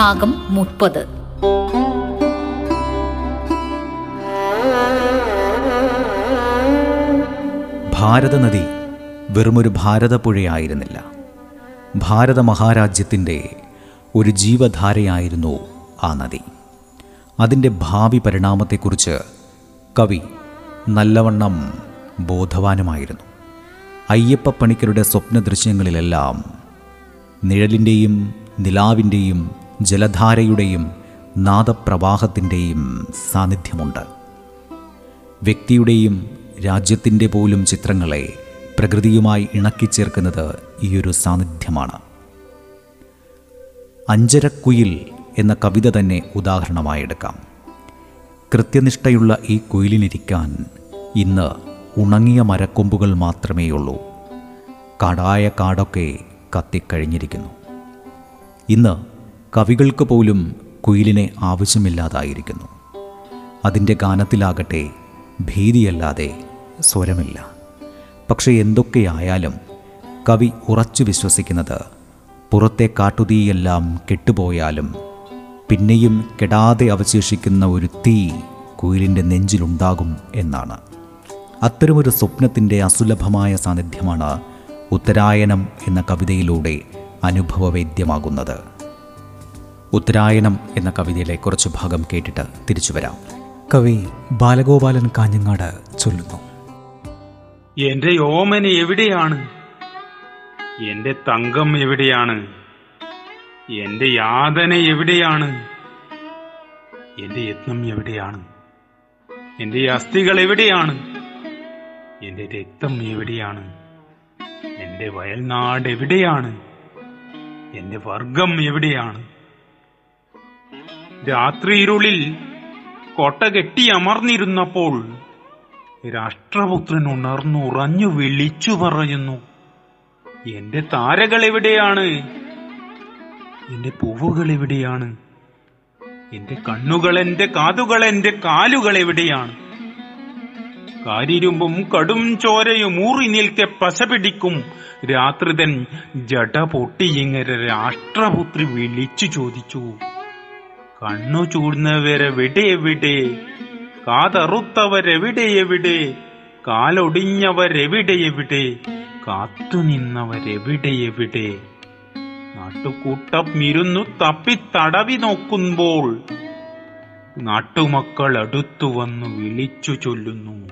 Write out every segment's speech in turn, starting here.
ഭാഗം മുപ്പത്. ഭാരതനദി വെറുമൊരു ഭാരതപ്പുഴയായിരുന്നില്ല. ഭാരത മഹാരാജ്യത്തിന്റെ ഒരു ജീവധാരയായിരുന്നു ആ നദി. അതിന്റെ ഭാവി പരിണാമത്തെക്കുറിച്ച് കവി നല്ലവണ്ണം ബോധവാനുമായിരുന്നു. അയ്യപ്പ പണിക്കരുടെ സ്വപ്ന ദൃശ്യങ്ങളിലെല്ലാം നിഴലിന്റെയും നിലാവിന്റെയും ജലധാരയുടെയും നാദപ്രവാഹത്തിന്റെയും സാന്നിധ്യമുണ്ട്. വ്യക്തിയുടെയും രാജ്യത്തിന്റെ പോലും ചിത്രങ്ങളെ പ്രകൃതിയുമായി ഇണക്കിച്ചേർക്കുന്നത് ഈയൊരു സാന്നിധ്യമാണ്. അഞ്ചരക്കുയിൽ എന്ന കവിത തന്നെ ഉദാഹരണമായി എടുക്കാം. കൃത്യനിഷ്ഠയുള്ള ഈ കുയിലിനിരിക്കാൻ ഇന്ന് ഉണങ്ങിയ മരക്കൊമ്പുകൾ മാത്രമേയുള്ളൂ. കാടായ കാടൊക്കെ കത്തിക്കഴിഞ്ഞിരിക്കുന്നു. ഇന്ന് കവികൾക്ക് പോലും കുയിലിനെ ആവശ്യമില്ലാതായിരിക്കുന്നു. അതിന്റെ ഗാനത്തിലാകട്ടെ ഭീതിയല്ലാതെ സ്വരമില്ല. പക്ഷേ എന്തൊക്കെയായാലും കവി ഉറച്ചു വിശ്വസിക്കുന്നത് പുറത്തെ കാട്ടുതീയെല്ലാം കെട്ടുപോയാലും പിന്നെയും കെടാതെ അവശേഷിക്കുന്ന ഒരു തീ കുയിലിന്റെ നെഞ്ചിലുണ്ടാകും എന്നാണ്. അത്തരമൊരു സ്വപ്നത്തിന്റെ അസുലഭമായ സാന്നിധ്യമാണ് ഉത്തരായനം എന്ന കവിതയിലൂടെ അനുഭവവേദ്യമാകുന്നത്. ഉത്തരായനം എന്ന കവിതയിലെ കുറച്ച് ഭാഗം കേട്ടിട്ട് തിരിച്ചു വരാം. കവി ബാലഗോപാലൻ കാഞ്ഞങ്ങാട് ചൊല്ലുന്നു. എന്റെ ഓമന എവിടെയാണ്? എന്റെ തങ്കം എവിടെയാണ്? എന്റെ യാതന എവിടെയാണ്? എന്റെ യത്നം എവിടെയാണ്? എന്റെ അസ്ഥികൾ എവിടെയാണ്? എന്റെ രക്തം എവിടെയാണ്? എന്റെ വയൽനാട് എവിടെയാണ്? എന്റെ വർഗം എവിടെയാണ്? രാത്രി ഇരുളിൽ കൊട്ട കെട്ടി അമർന്നിരുന്നപ്പോൾ രാഷ്ട്രപുത്രൻ ഉണർന്നു ഉറഞ്ഞു വിളിച്ചു പറയുന്നു എന്റെ താരകൾ എവിടെയാണ്? എന്റെ പൂവുകൾ എവിടെയാണ്? എന്റെ കണ്ണുകൾ എന്റെ കാതുകൾ എന്റെ കാലുകൾ എവിടെയാണ്? കാരിരുമ്പും കടും ചോരയും ഊറി നിൽക്കെ പശ പിടിക്കും. രാത്രിതൻ ജട പൊട്ടിയിങ്ങര രാഷ്ട്രപുത്രി വിളിച്ചു ചോദിച്ചു കണ്ണു ചൂടുന്നവരെവിടെ എവിടെ കാതറുത്തവരെവിടെ എവിടെ കാലൊടിഞ്ഞവരെവിടെ എവിടെ കാത്തുനിന്നവരെവിടെ എവിടെ നാട്ടുകൂട്ടം ഇരുന്നു തപ്പി തടവി നോക്കുമ്പോൾ നാട്ടുമക്കൾ അടുത്തു വന്നു വിളിച്ചു ചൊല്ലുന്നു.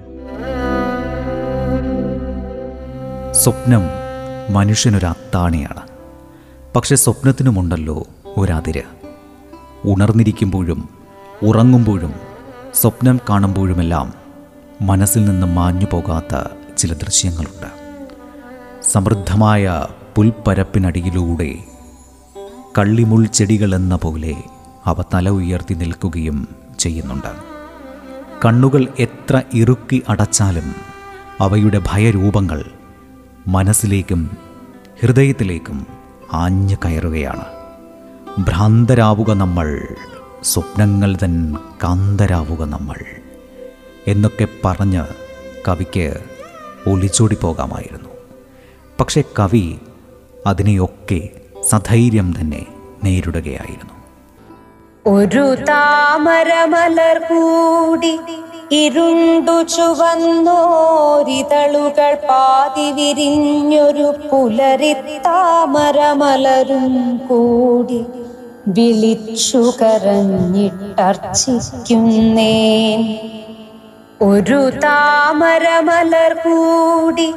സ്വപ്നം മനുഷ്യനൊരു അത്താണിയാണ്. പക്ഷെ സ്വപ്നത്തിനുമുണ്ടല്ലോ ഒരതിര്. ഉണർന്നിരിക്കുമ്പോഴും ഉറങ്ങുമ്പോഴും സ്വപ്നം കാണുമ്പോഴുമെല്ലാം മനസ്സിൽ നിന്ന് മാഞ്ഞു പോകാത്ത ചില ദൃശ്യങ്ങളുണ്ട്. സമൃദ്ധമായ പുൽപ്പരപ്പിനടിയിലൂടെ കള്ളിമുൾ ചെടികളെന്ന പോലെ അവ തല ഉയർത്തി നിൽക്കുകയും ചെയ്യുന്നുണ്ട്. കണ്ണുകൾ എത്ര ഇറുക്കി അടച്ചാലും അവയുടെ ഭയരൂപങ്ങൾ മനസ്സിലേക്കും ഹൃദയത്തിലേക്കും ആഞ്ഞു കയറുകയാണ്. ഭ്രാന്തരാവുക നമ്മൾ സ്വപ്നങ്ങൾ തൻ കാന്തരാവുക നമ്മൾ എന്നൊക്കെ പറഞ്ഞ് കവിക്ക് ഒളിച്ചോടി പോകാമായിരുന്നു. പക്ഷേ കവി അതിനെയൊക്കെ സധൈര്യം തന്നെ നേരിടുകയായിരുന്നു. ഒരു താമരമലർ കൂടി ഇരുണ്ടു ചുവന്നോരിതളുകൾ പാതി വിരിഞ്ഞൊരു പുലരി താമരമലരും കൂടി വിളിച്ചു കരഞ്ഞിട്ടർച്ചിക്കുന്നേൻ ഒരു താമരമലർ കൂടി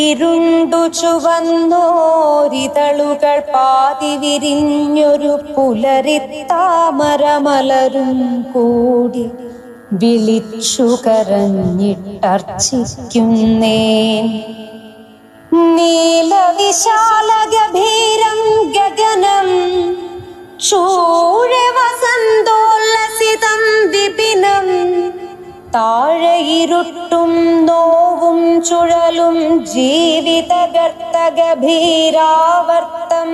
ഇരുണ്ടു ചുവന്നോരിതളുകൾ പാതി വിരിഞ്ഞൊരു പുലരി താമരമലരും കൂടി വിളിച്ചു കരഞ്ഞിട്ടർച്ചിക്കുന്നേൻ നീലവിശാല ഗഭീരം ഗഗനം ചൂഴ വസന്തോല്ലസിതം വിപിനം. താഴെ ഇരുട്ടും നോവും ചുഴലും ജീവിത ഗർത്തഗഭീരാവർത്തം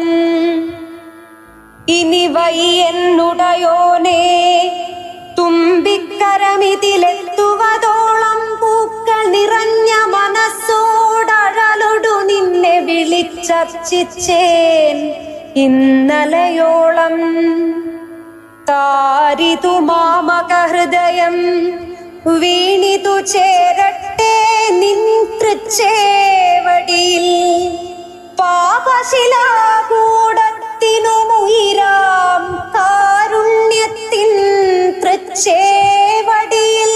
ഇനി വയ്യെന്നുടയോനേ തുമ്പിക്കരമിതിലെത്തുവതോളം പൂക്കൾ നിറഞ്ഞ മനസ്സോടഴലൊടു നിന്നെ വിളിച്ചർച്ചിച്ചേൻ. ഇന്നലയോളം താരിതു മാമക ഹൃദയം വീണിതു ചേരട്ടെ നിൻ തൃച്ചേവടിയിൽ. പാപശിലാകൂടത്തിനുമുയിരാം കാരുണ്യത്തിൻ തൃച്ചേവടിയിൽ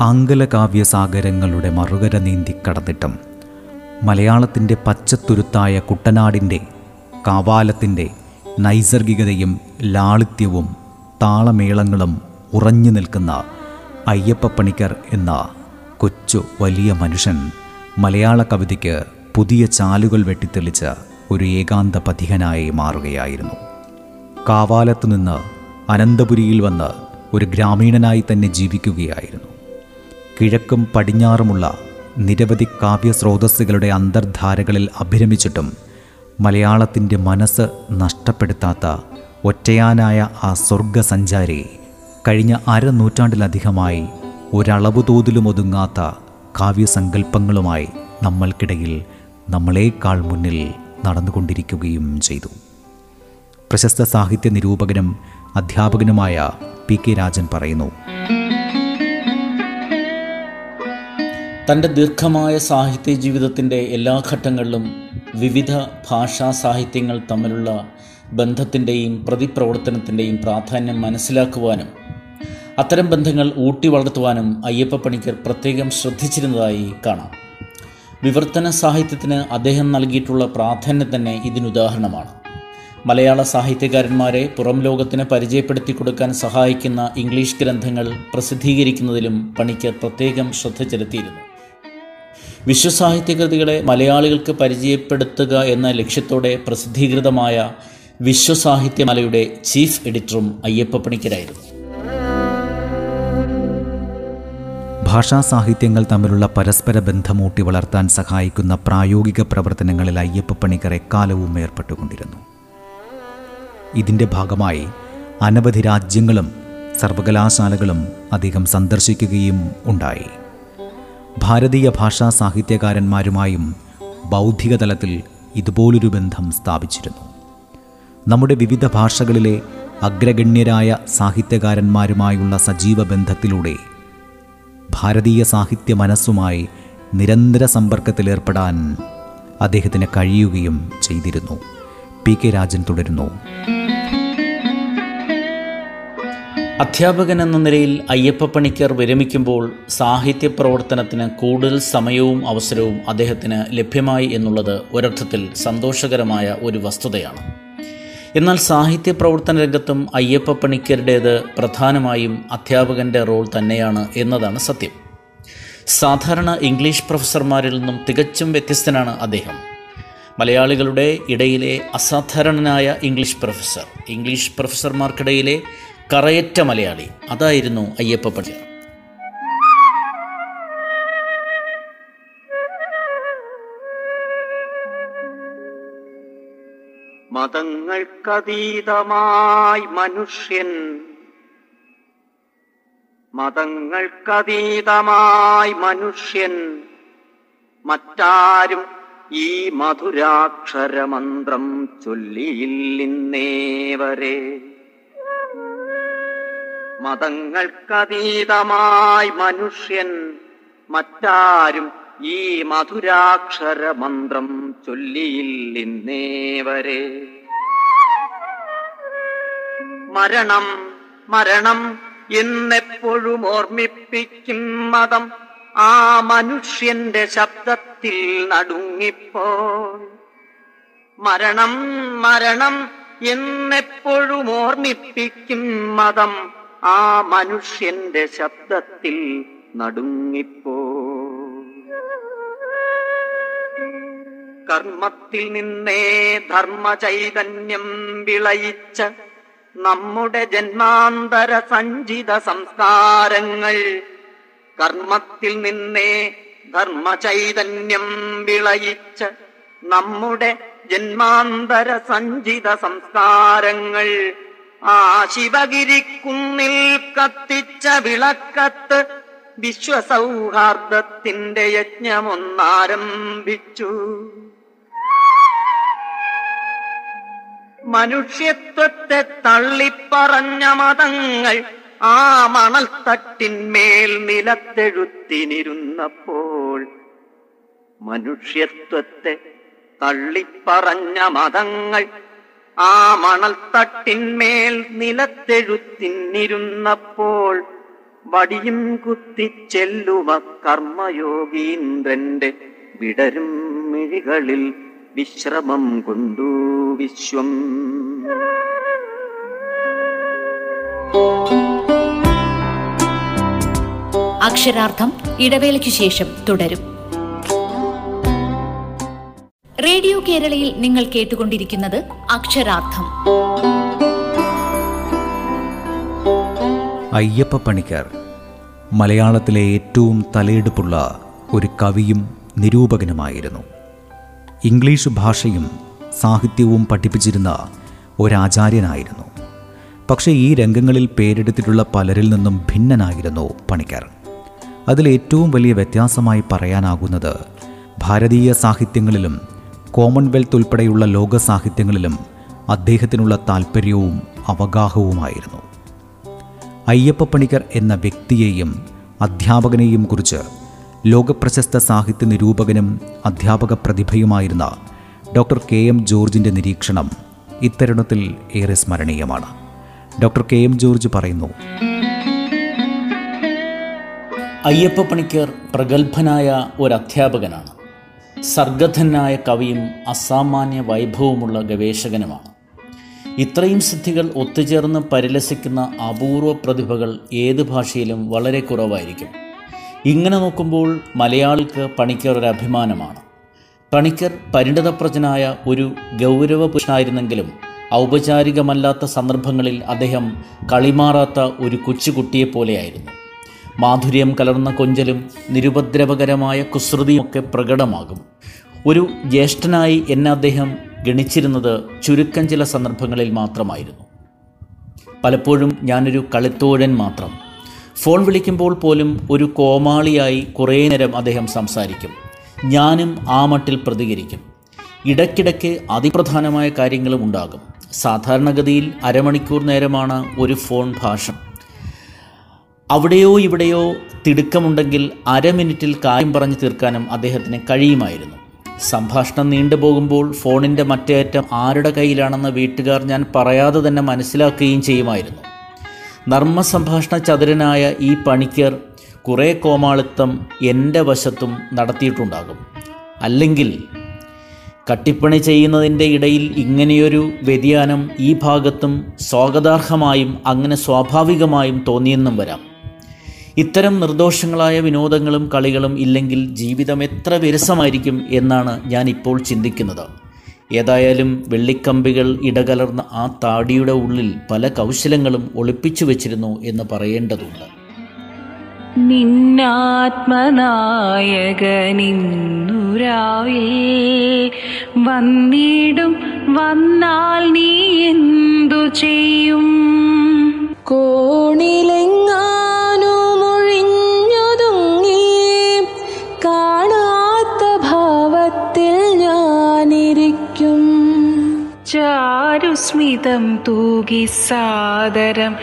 ആംഗല കാവ്യസാഗരങ്ങളുടെ മറുകര നീന്തി കടന്നിട്ടും. മലയാളത്തിന്റെ പച്ചത്തുരുത്തായ കുട്ടനാടിന്റെ കാവാലത്തിന്റെ നൈസർഗികതയും ലാളിത്യവും താളമേളങ്ങളും ഉറഞ്ഞു നിൽക്കുന്ന അയ്യപ്പപ്പണിക്കർ എന്ന കൊച്ചു വലിയ മനുഷ്യൻ മലയാള കവിതയ്ക്ക് പുതിയ ചാലുകൾ വെട്ടിത്തെളിച്ച ഒരു ഏകാന്ത പഥികനായി മാറുകയായിരുന്നു. കാവാലത്ത് നിന്ന് അനന്തപുരിയിൽ വന്ന് ഒരു ഗ്രാമീണനായി തന്നെ ജീവിക്കുകയായിരുന്നു. കിഴക്കും പടിഞ്ഞാറുമുള്ള നിരവധി കാവ്യസ്രോതസ്സുകളുടെ അന്തർധാരകളിൽ അഭിരമിച്ചിട്ടും മലയാളത്തിന്റെ മനസ്സ് നഷ്ടപ്പെടുത്താത്ത ഒറ്റയാനായ ആ സ്വർഗസഞ്ചാരി കഴിഞ്ഞ അരനൂറ്റാണ്ടിലധികമായി ഒരളവ് തോതിലും ഒതുങ്ങാത്ത കാവ്യസങ്കല്പങ്ങളുമായി നമ്മൾക്കിടയിൽ നമ്മളേക്കാൾ മുന്നിൽ നടന്നുകൊണ്ടിരിക്കുകയും ചെയ്തു. പ്രശസ്ത സാഹിത്യ നിരൂപകനും അധ്യാപകനുമായ പി കെ രാജൻ പറയുന്നു തന്റെ ദീർഘമായ സാഹിത്യ ജീവിതത്തിന്റെ എല്ലാ ഘട്ടങ്ങളിലും വിവിധ ഭാഷാ സാഹിത്യങ്ങൾ തമ്മിലുള്ള ബന്ധത്തിന്റെയും പ്രതിപ്രവർത്തനത്തിന്റെയും പ്രാധാന്യം മനസ്സിലാക്കുവാനും അത്തരം ബന്ധങ്ങൾ ഊട്ടി വളർത്തുവാനും അയ്യപ്പ പണിക്കർ പ്രത്യേകം ശ്രദ്ധിച്ചിരുന്നതായി കാണാം. വിവർത്തന സാഹിത്യത്തിന് അദ്ദേഹം നൽകിയിട്ടുള്ള പ്രാധാന്യം തന്നെ ഇതിനുദാഹരണമാണ്. മലയാള സാഹിത്യകാരന്മാരെ പുറം ലോകത്തിന് പരിചയപ്പെടുത്തി കൊടുക്കാൻ സഹായിക്കുന്ന ഇംഗ്ലീഷ് ഗ്രന്ഥങ്ങൾ പ്രസിദ്ധീകരിക്കുന്നതിലും പണിക്കർ പ്രത്യേകം ശ്രദ്ധ ചെലുത്തിയിരുന്നു. വിശ്വസാഹിത്യകൃതികളെ മലയാളികൾക്ക് പരിചയപ്പെടുത്തുക എന്ന ലക്ഷ്യത്തോടെ പ്രസിദ്ധീകൃതമായ വിശ്വസാഹിത്യമലയുടെ ചീഫ് എഡിറ്ററും അയ്യപ്പ പണിക്കരായിരുന്നു ഭാഷാ സാഹിത്യങ്ങൾ തമ്മിലുള്ള പരസ്പര ബന്ധമൂട്ടി വളർത്താൻ സഹായിക്കുന്ന പ്രായോഗിക പ്രവർത്തനങ്ങളിൽ അയ്യപ്പ പണിക്കർ എക്കാലവും ഏർപ്പെട്ടുകൊണ്ടിരുന്നു. ഇതിന്റെ ഭാഗമായി അനവധി രാജ്യങ്ങളും സർവകലാശാലകളും അദ്ദേഹം സന്ദർശിക്കുകയും ഉണ്ടായി. ഭാരതീയ ഭാഷാ സാഹിത്യകാരന്മാരുമായും ബൗദ്ധിക തലത്തിൽ ഇതുപോലൊരു ബന്ധം സ്ഥാപിച്ചിരുന്നു. നമ്മുടെ വിവിധ ഭാഷകളിലെ അഗ്രഗണ്യരായ സാഹിത്യകാരന്മാരുമായുള്ള സജീവ ബന്ധത്തിലൂടെ ഭാരതീയ സാഹിത്യ മനസ്സുമായി നിരന്തര സമ്പർക്കത്തിലേർപ്പെടാൻ അദ്ദേഹത്തിന് കഴിയുകയും ചെയ്തിരുന്നു. പി കെ രാജൻ തുടരുന്നു. അധ്യാപകൻ എന്ന നിലയിൽ അയ്യപ്പ പണിക്കർ വിരമിക്കുമ്പോൾ സാഹിത്യ പ്രവർത്തനത്തിന് കൂടുതൽ സമയവും അവസരവും അദ്ദേഹത്തിന് ലഭ്യമായി എന്നുള്ളത് ഒരർത്ഥത്തിൽ സന്തോഷകരമായ ഒരു വസ്തുതയാണ്. എന്നാൽ സാഹിത്യ പ്രവർത്തന രംഗത്തും അയ്യപ്പ പണിക്കരുടേത് പ്രധാനമായും അധ്യാപകന്റെ റോൾ തന്നെയാണ് എന്നതാണ് സത്യം. സാധാരണ ഇംഗ്ലീഷ് പ്രൊഫസർമാരിൽ നിന്നും തികച്ചും വ്യത്യസ്തനാണ് അദ്ദേഹം. മലയാളികളുടെ ഇടയിലെ അസാധാരണനായ ഇംഗ്ലീഷ് പ്രൊഫസർ ഇംഗ്ലീഷ് പ്രൊഫസർമാർക്കിടയിലെ കറയറ്റ മലയാളി അതായിരുന്നു അയ്യപ്പ പണിക്കർ. മതങ്ങൾക്കതീതമായി മനുഷ്യൻ. മതങ്ങൾക്കതീതമായി മനുഷ്യൻ. മറ്റാരും ഈ മധുരാക്ഷരമന്ത്രം ചൊല്ലിയില്ലിന്നേവരെ. മതങ്ങൾക്കതീതമായി മനുഷ്യൻ. മറ്റാരും ഈ മധുരാക്ഷരമന്ത്രം ചൊല്ലിയില്ലേവരെ മരണം മരണം എന്നെപ്പോഴും ഓർമ്മിപ്പിക്കും മതം. ആ മനുഷ്യന്റെ ശബ്ദത്തിൽ നടുങ്ങിപ്പോൾ. മരണം മരണം എന്നെപ്പോഴും ഓർമ്മിപ്പിക്കും മതം. ആ മനുഷ്യന്റെ ശബ്ദത്തിൽ നടുങ്ങിപ്പോ കർമ്മത്തിൽ നിന്നേ ധർമ്മചൈതന്യം വിളയിച്ച നമ്മുടെ ജന്മാന്തര സഞ്ചിത സംസ്കാരങ്ങൾ. കർമ്മത്തിൽ നിന്നേ ധർമ്മചൈതന്യം വിളയിച്ച നമ്മുടെ ജന്മാന്തര സഞ്ചിത സംസ്കാരങ്ങൾ. ആ ശിവഗിരിക്കുന്നിൽ കത്തിച്ച വിളക്കത്ത് വിശ്വസൗഹാർദ്ദത്തിന്റെ യജ്ഞമൊന്നാരംഭിച്ചു. മനുഷ്യത്വത്തെ തള്ളിപ്പറഞ്ഞ മതങ്ങൾ ആ മണൽത്തട്ടിന്മേൽ നിലത്തെഴുത്തിനിരുന്നപ്പോൾ മനുഷ്യത്വത്തെ തള്ളിപ്പറഞ്ഞ മതങ്ങൾ ആ മണൽത്തട്ടിന്മേൽ നിലത്തെഴുത്തിനിരുന്നപ്പോൾ വടിയും കുത്തിച്ചെല്ലുമ കർമ്മയോഗീന്ദ്രന്റെ വിടരും മിഴികളിൽ വിശ്രമം കൊണ്ടു. വിശ്വം. അക്ഷരാർത്ഥം ഇടവേളയ്ക്ക് ശേഷം തുടരും. റേഡിയോ കേരളയിൽ നിങ്ങൾ കേട്ടുകൊണ്ടിരിക്കുന്നത് അക്ഷരാർത്ഥം. അയ്യപ്പ പണിക്കർ മലയാളത്തിലെ ഏറ്റവും തലയെടുപ്പുള്ള ഒരു കവിയും നിരൂപകനുമായിരുന്നു. ഇംഗ്ലീഷ് ഭാഷയും സാഹിത്യവും പഠിപ്പിച്ചിരുന്ന ഒരാചാര്യനായിരുന്നു. പക്ഷേ ഈ രംഗങ്ങളിൽ പേരെടുത്തിട്ടുള്ള പലരിൽ നിന്നും ഭിന്നനായിരുന്നു പണിക്കർ. അതിലേറ്റവും വലിയ വ്യത്യാസമായി പറയാനാകുന്നത് ഭാരതീയ സാഹിത്യങ്ങളിലും കോമൺവെൽത്ത് ഉൾപ്പെടെയുള്ള ലോക സാഹിത്യങ്ങളിലും അദ്ദേഹത്തിനുള്ള താല്പര്യവും അവഗാഹവുമായിരുന്നു. അയ്യപ്പ പണിക്കർ എന്ന വ്യക്തിയെയും അധ്യാപകനെയും കുറിച്ച് ലോകപ്രശസ്ത സാഹിത്യ നിരൂപകനും അധ്യാപക പ്രതിഭയുമായിരുന്ന ഡോക്ടർ കെ എം ജോർജിന്റെ നിരീക്ഷണം ഇത്തരുണത്തിൽ ഏറെ സ്മരണീയമാണ്. ഡോക്ടർ കെ എം ജോർജ് പറയുന്നു അയ്യപ്പ പണിക്കർ പ്രഗത്ഭനായ ഒരു അധ്യാപകനാണ് സർഗധനായ കവിയും അസാമാന്യ വൈഭവമുള്ള ഗവേഷകനുമാണ്. ഇത്രയും സിദ്ധികൾ ഒത്തുചേർന്ന് പരിലസിക്കുന്ന അപൂർവ പ്രതിഭകൾ ഏത് ഭാഷയിലും വളരെ കുറവായിരിക്കും. ഇങ്ങനെ നോക്കുമ്പോൾ മലയാളിക്ക് പണിക്കർ ഒരു അഭിമാനമാണ് പണിക്കർ പരിണിതപ്രജനായ ഒരു ഗൗരവപുരുഷനായിരുന്നെങ്കിലും ഔപചാരികമല്ലാത്ത സന്ദർഭങ്ങളിൽ അദ്ദേഹം കളിമാറാത്ത ഒരു കൊച്ചുകുട്ടിയെപ്പോലെയായിരുന്നു. മാധുര്യം കലർന്ന കൊഞ്ചലും നിരുപദ്രവകരമായ കുസൃതിയുമൊക്കെ പ്രകടമാകും. ഒരു ജ്യേഷ്ഠനായി എന്നെ അദ്ദേഹം ഗണിച്ചിരുന്നത് ചുരുക്കം ചില സന്ദർഭങ്ങളിൽ മാത്രമായിരുന്നു. പലപ്പോഴും ഞാനൊരു കളിത്തോഴൻ മാത്രം. ഫോൺ വിളിക്കുമ്പോൾ പോലും ഒരു കോമാളിയായി കുറേ നേരം അദ്ദേഹം സംസാരിക്കും. ഞാനും ആ മട്ടിൽ പ്രതികരിക്കും. ഇടയ്ക്കിടയ്ക്ക് അതിപ്രധാനമായ കാര്യങ്ങളും ഉണ്ടാകും. സാധാരണഗതിയിൽ അരമണിക്കൂർ നേരമാണ് ഒരു ഫോൺ ഭാഷം. അവിടെയോ ഇവിടെയോ തിടുക്കമുണ്ടെങ്കിൽ അരമിനിറ്റിൽ കാര്യം പറഞ്ഞു തീർക്കാനും അദ്ദേഹത്തിന് കഴിയുമായിരുന്നു. സംഭാഷണം നീണ്ടുപോകുമ്പോൾ ഫോണിന്റെ മറ്റേ അറ്റം ആരുടെ കയ്യിലാണെന്ന് വീട്ടുകാർ ഞാൻ പറയാതെ തന്നെ മനസ്സിലാക്കുകയും ചെയ്യുമായിരുന്നു. നർമ്മ സംഭാഷണ ചതുരനായ ഈ പണിക്കർ കുറേ കോമാളിത്തം എന്റെ വശത്തും നടത്തിയിട്ടുണ്ടാകും. അല്ലെങ്കിൽ കട്ടിപ്പണി ചെയ്യുന്നതിന്റെ ഇടയിൽ ഇങ്ങനെയൊരു വ്യതിയാനം ഈ ഭാഗത്തും സ്വാഗതാർഹമായും അങ്ങനെ സ്വാഭാവികമായും തോന്നിയെന്നും വരാം. ഇത്തരം നിർദോഷങ്ങളായ വിനോദങ്ങളും കളികളും ഇല്ലെങ്കിൽ ജീവിതം എത്ര വിരസമായിരിക്കും എന്നാണ് ഞാൻ ഇപ്പോൾ ചിന്തിക്കുന്നത്. ഏതായാലും വെള്ളിക്കമ്പികൾ ഇടകലർന്ന ആ താടിയുടെ ഉള്ളിൽ പല കൗശലങ്ങളും ഒളിപ്പിച്ചു വെച്ചിരുന്നു എന്ന് പറയേണ്ടതുണ്ട്. നിന്നാത്മനായകനിന്നുരാവിൽ. വന്നിടും വന്നാൽ നീ എന്തു ചെയ്യും? കാണാത്ത ഭാവത്തിൽ ഞാനിരിക്കും. ചാരുസ്മിതം തൂകി സാദരം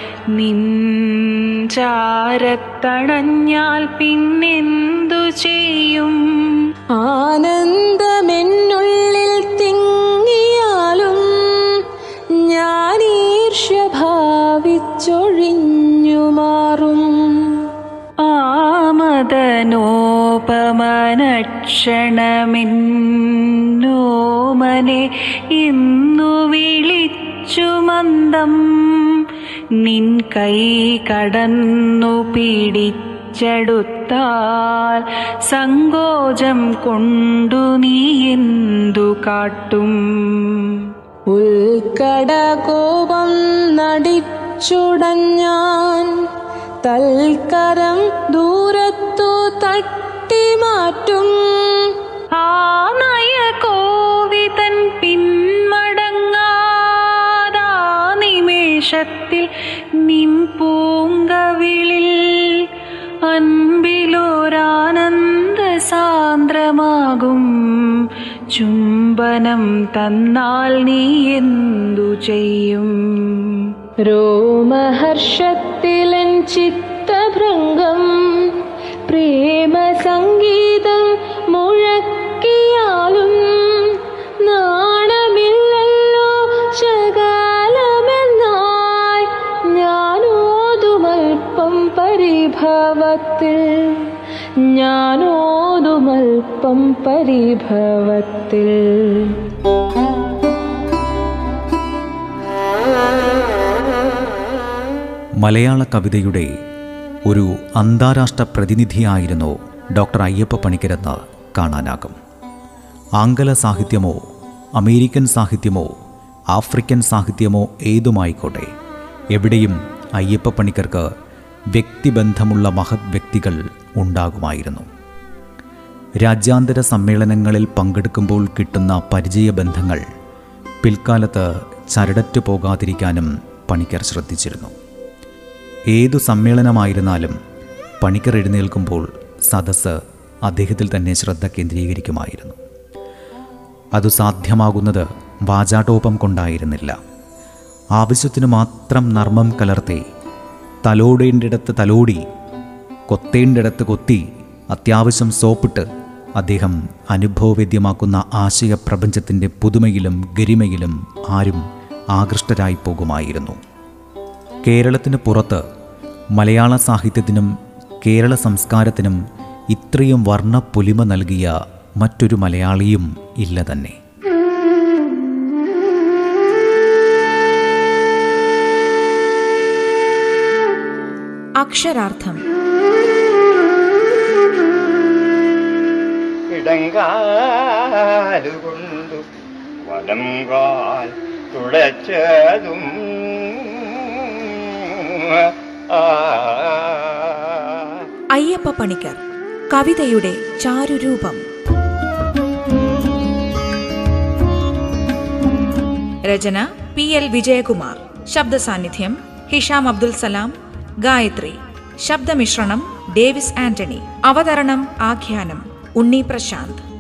നിഞ്ചാരത്തണഞ്ഞാൽ പിന്നെന്തു ചെയ്യും? ആനന്ദമെന്നുള്ളിൽ തിങ്ങിയാലും ഞാൻ ഈർഷ്യ ഭാവിച്ചൊഴിഞ്ഞു മാറും. ആമദനോ മനോപമനക്ഷണമെന്നോമനെ ഇന്നു വിളിച്ചു മന്ദം. നിൻ കൈ കടന്നു പിടിച്ചെടുത്താൽ സങ്കോചം കൊണ്ടു നീ എന്തു കാട്ടും? ഉൾക്കടകോപം നടിച്ചുടഞ്ഞാൻ തൽക്കരം ദൂരത്തു തട്ടിമാറ്റും ചുംബനം തന്നാൽ നീ എന്തു ചെയ്യും? രോമഹർഷത്തിലൻ ചിത്തഭൃംഗം പ്രേമ സംഗീതം മുഴക്കിയാലും നാണമില്ലല്ലോ ശകാലമെന്നായി ഞാനോതുമൽപ്പം പരിഭവത്തിൽ ഞാനോതുമൽപ്പം പരിഭവത്തിൽ. മലയാള കവിതയുടെ ഒരു അന്താരാഷ്ട്ര പ്രതിനിധിയായിരുന്നു ഡോക്ടർ അയ്യപ്പ പണിക്കരെന്ന് കാണാനാകും. ആംഗല സാഹിത്യമോ അമേരിക്കൻ സാഹിത്യമോ ആഫ്രിക്കൻ സാഹിത്യമോ ഏതുമായിക്കോട്ടെ എവിടെയും അയ്യപ്പ പണിക്കർക്ക് വ്യക്തിബന്ധമുള്ള മഹത് വ്യക്തികൾ ഉണ്ടാകുമായിരുന്നു. രാജ്യാന്തര സമ്മേളനങ്ങളിൽ പങ്കെടുക്കുമ്പോൾ കിട്ടുന്ന പരിചയ ബന്ധങ്ങൾ പിൽക്കാലത്ത് ചരടറ്റു പോകാതിരിക്കാനും പണിക്കർ ശ്രദ്ധിച്ചിരുന്നു. ഏതു സമ്മേളനമായിരുന്നാലും പണിക്കർ എഴുന്നേൽക്കുമ്പോൾ സദസ്സ് അദ്ദേഹത്തിൽ തന്നെ ശ്രദ്ധ കേന്ദ്രീകരിക്കുമായിരുന്നു. അത് സാധ്യമാകുന്നത് വാചാടോപം കൊണ്ടായിരുന്നില്ല. ആവശ്യത്തിനു മാത്രം നർമ്മം കലർത്തി തലോടേണ്ടിടത്ത് തലോടി കൊത്തേണ്ടിടത്ത് കൊത്തി അത്യാവശ്യം സോപ്പിട്ട് അദ്ദേഹം അനുഭവവേദ്യമാക്കുന്ന ആശയപ്രപഞ്ചത്തിന്റെ പുതുമയിലും ഗരിമയിലും ആരും ആകൃഷ്ടരായി പോകുമായിരുന്നു. കേരളത്തിന് പുറത്ത് മലയാള സാഹിത്യത്തിനും കേരള സംസ്കാരത്തിനും ഇത്രയും വർണപ്പൊലിമ നൽകിയ മറ്റൊരു മലയാളിയും ഇല്ല തന്നെ. അക്ഷരാർത്ഥം. ഇടങ്കാലുകൊണ്ടു വലം കാൽ ആ അയ്യപ്പ പണിക്കർ കവിതയുടെ ചാരുരൂപം. രചന പി എൽ വിജയകുമാർ. ശബ്ദ സാന്നിധ്യം ഹിഷാം അബ്ദുൽ സലാം. ഗായത്രി ശബ്ദമിശ്രണം ഡേവിസ് ആന്റണി. അവതരണം ആഖ്യാനം ഉണ്ണി പ്രശാന്ത്.